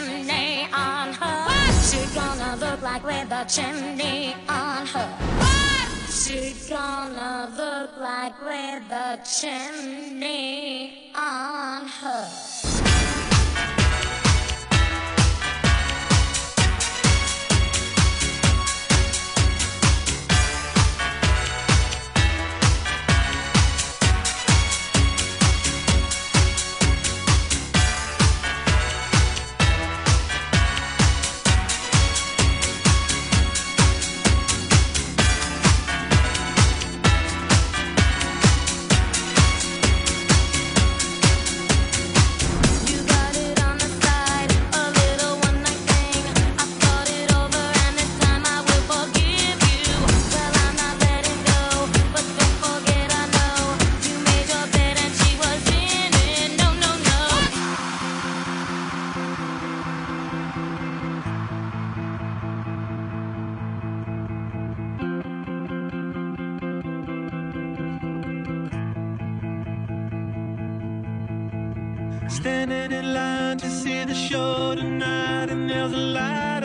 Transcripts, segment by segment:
chimney on her. What? She gonna look like with a chimney on her. What? She gonna look like with a chimney on her. Standing in line to see the show tonight, and there's a light.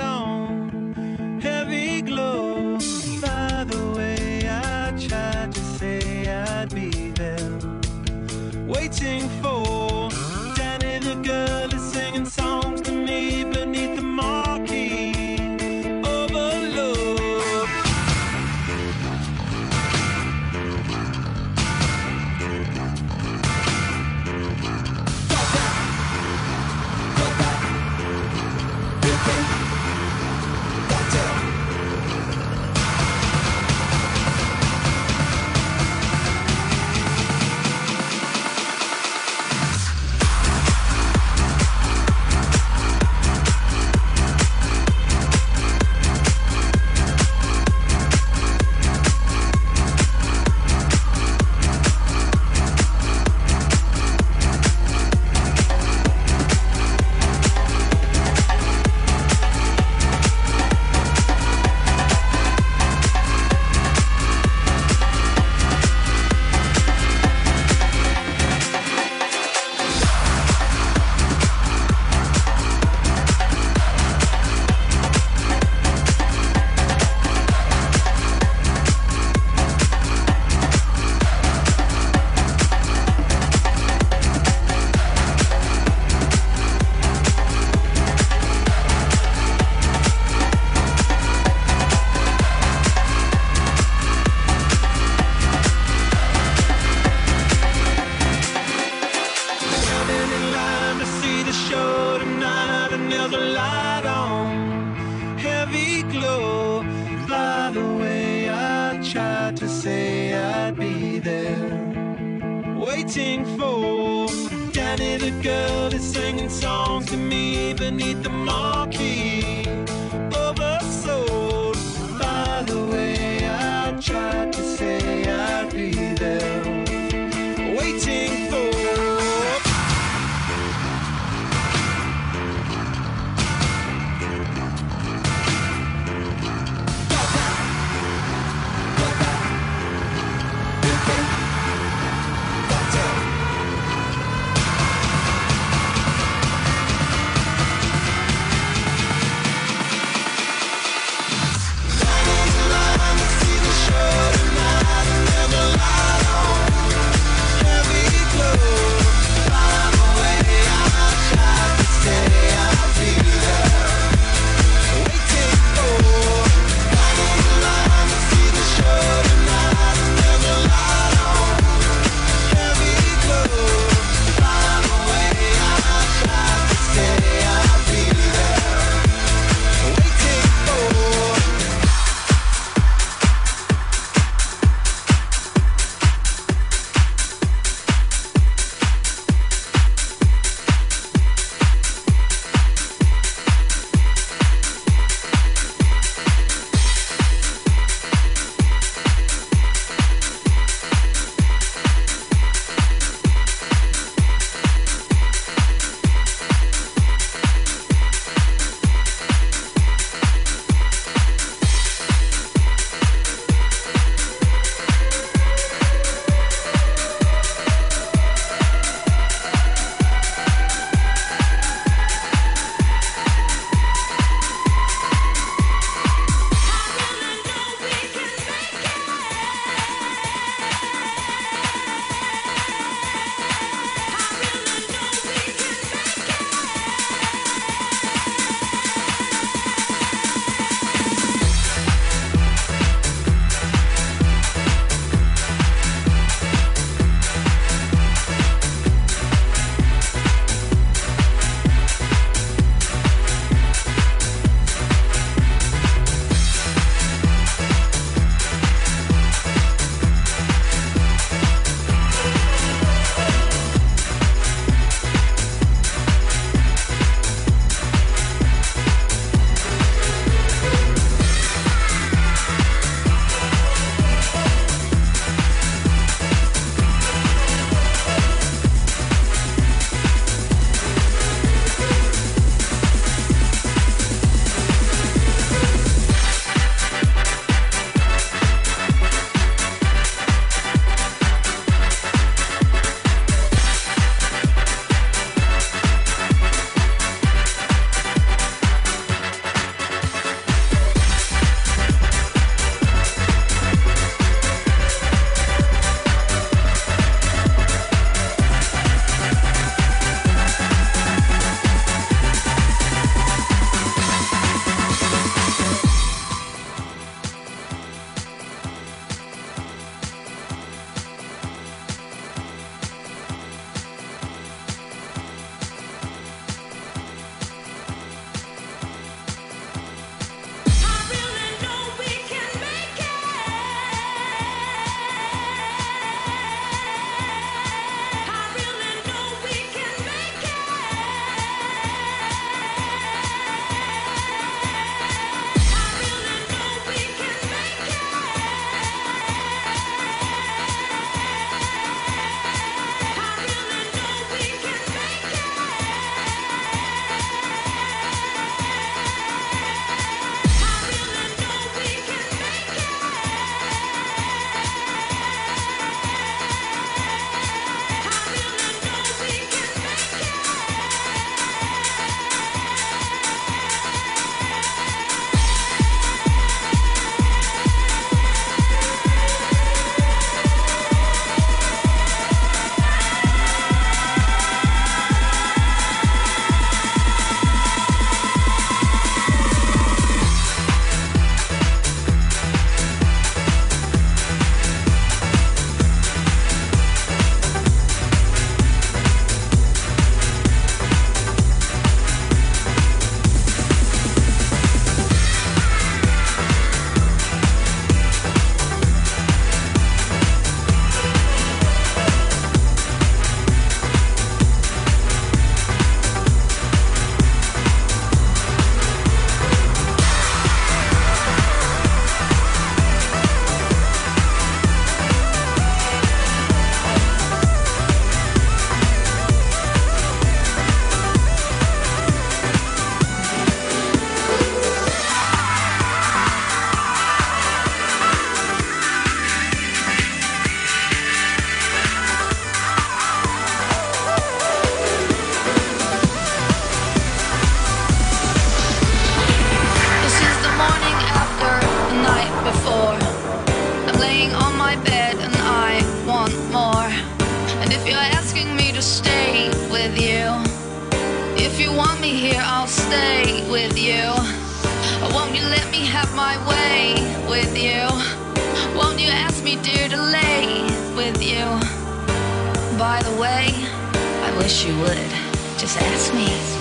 me here, I'll stay with you. Won't you let me have my way with you? Won't you ask me, dear, to lay with you? By the way, I wish you would. Just ask me.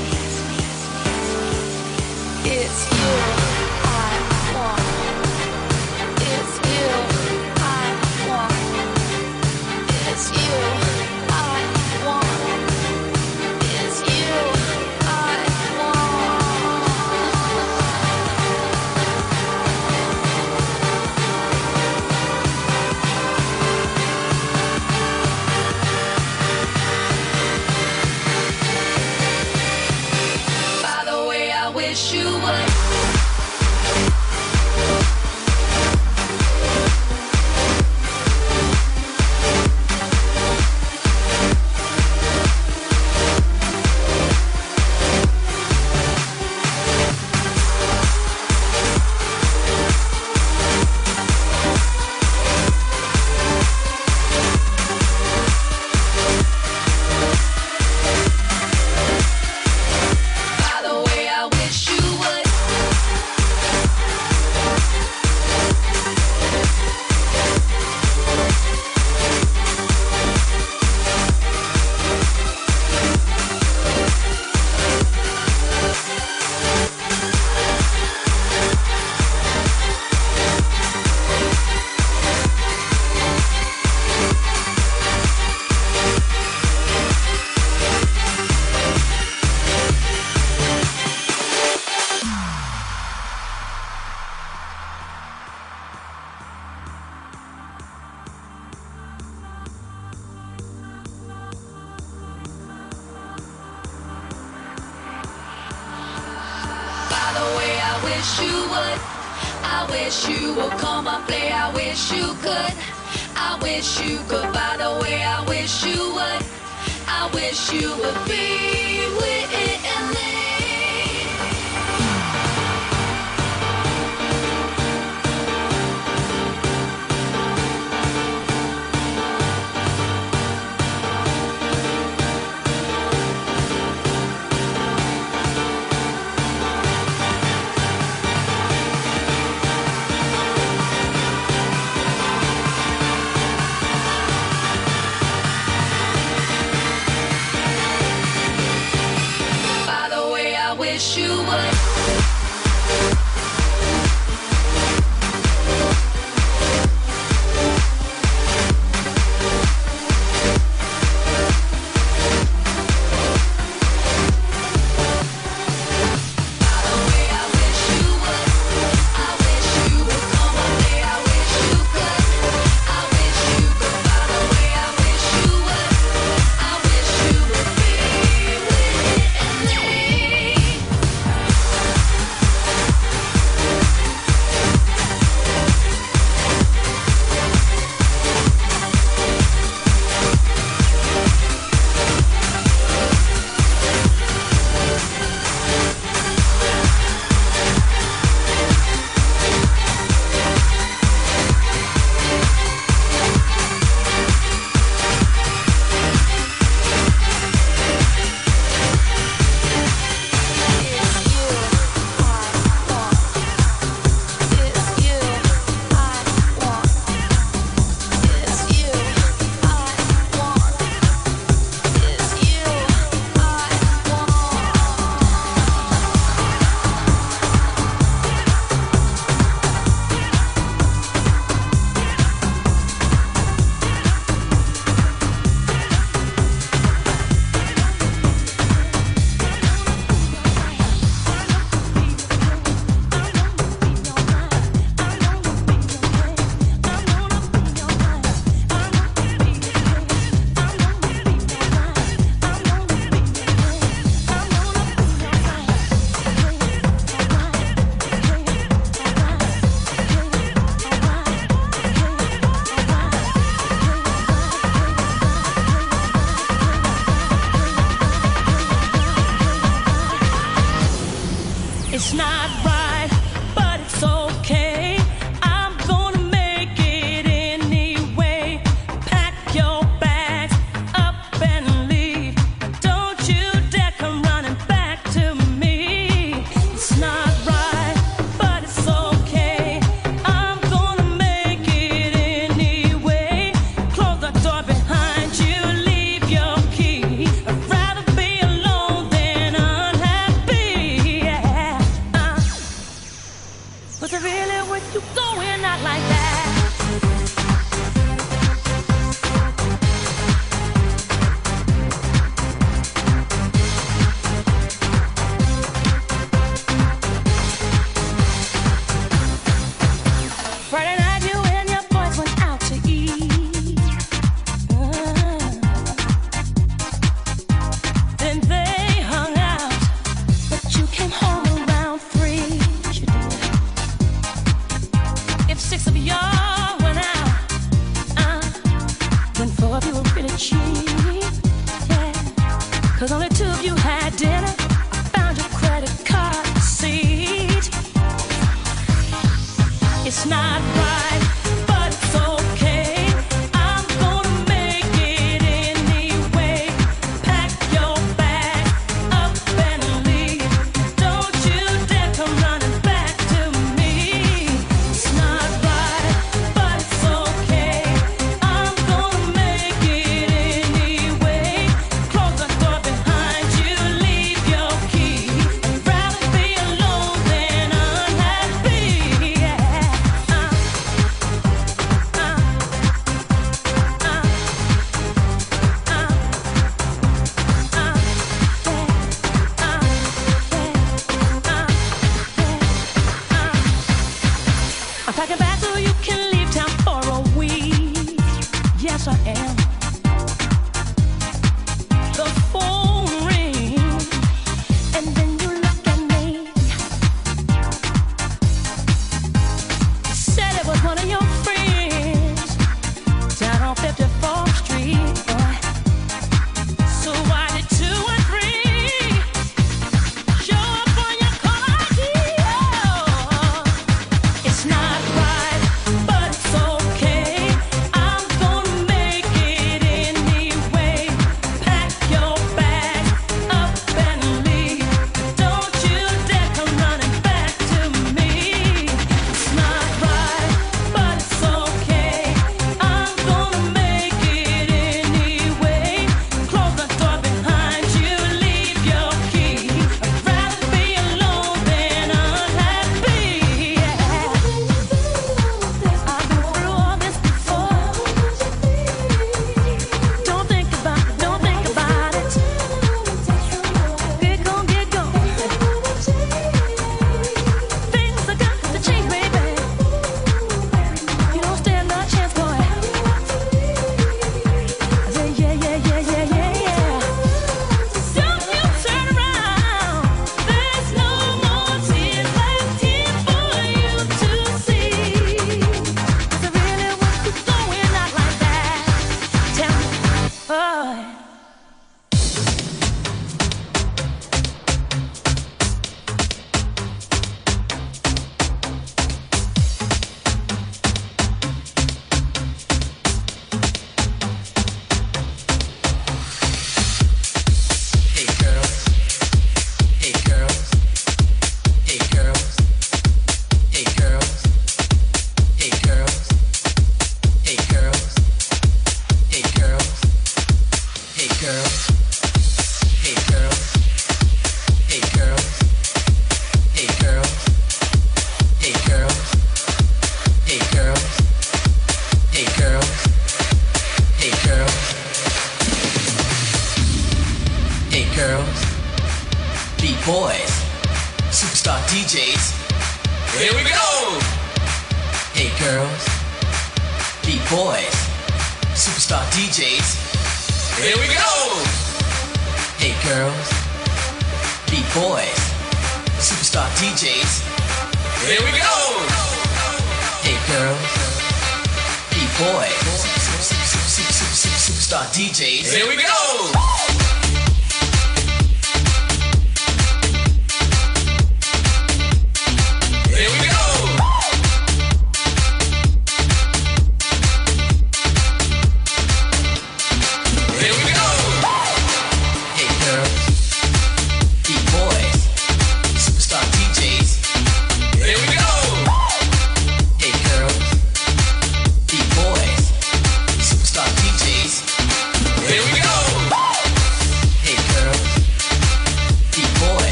here we go! Hey girls, beat boys, superstar DJs, here we go! Hey girls, beat boys, superstar DJs, here we go! Hey girls, beat boys, superstar DJs, here we go!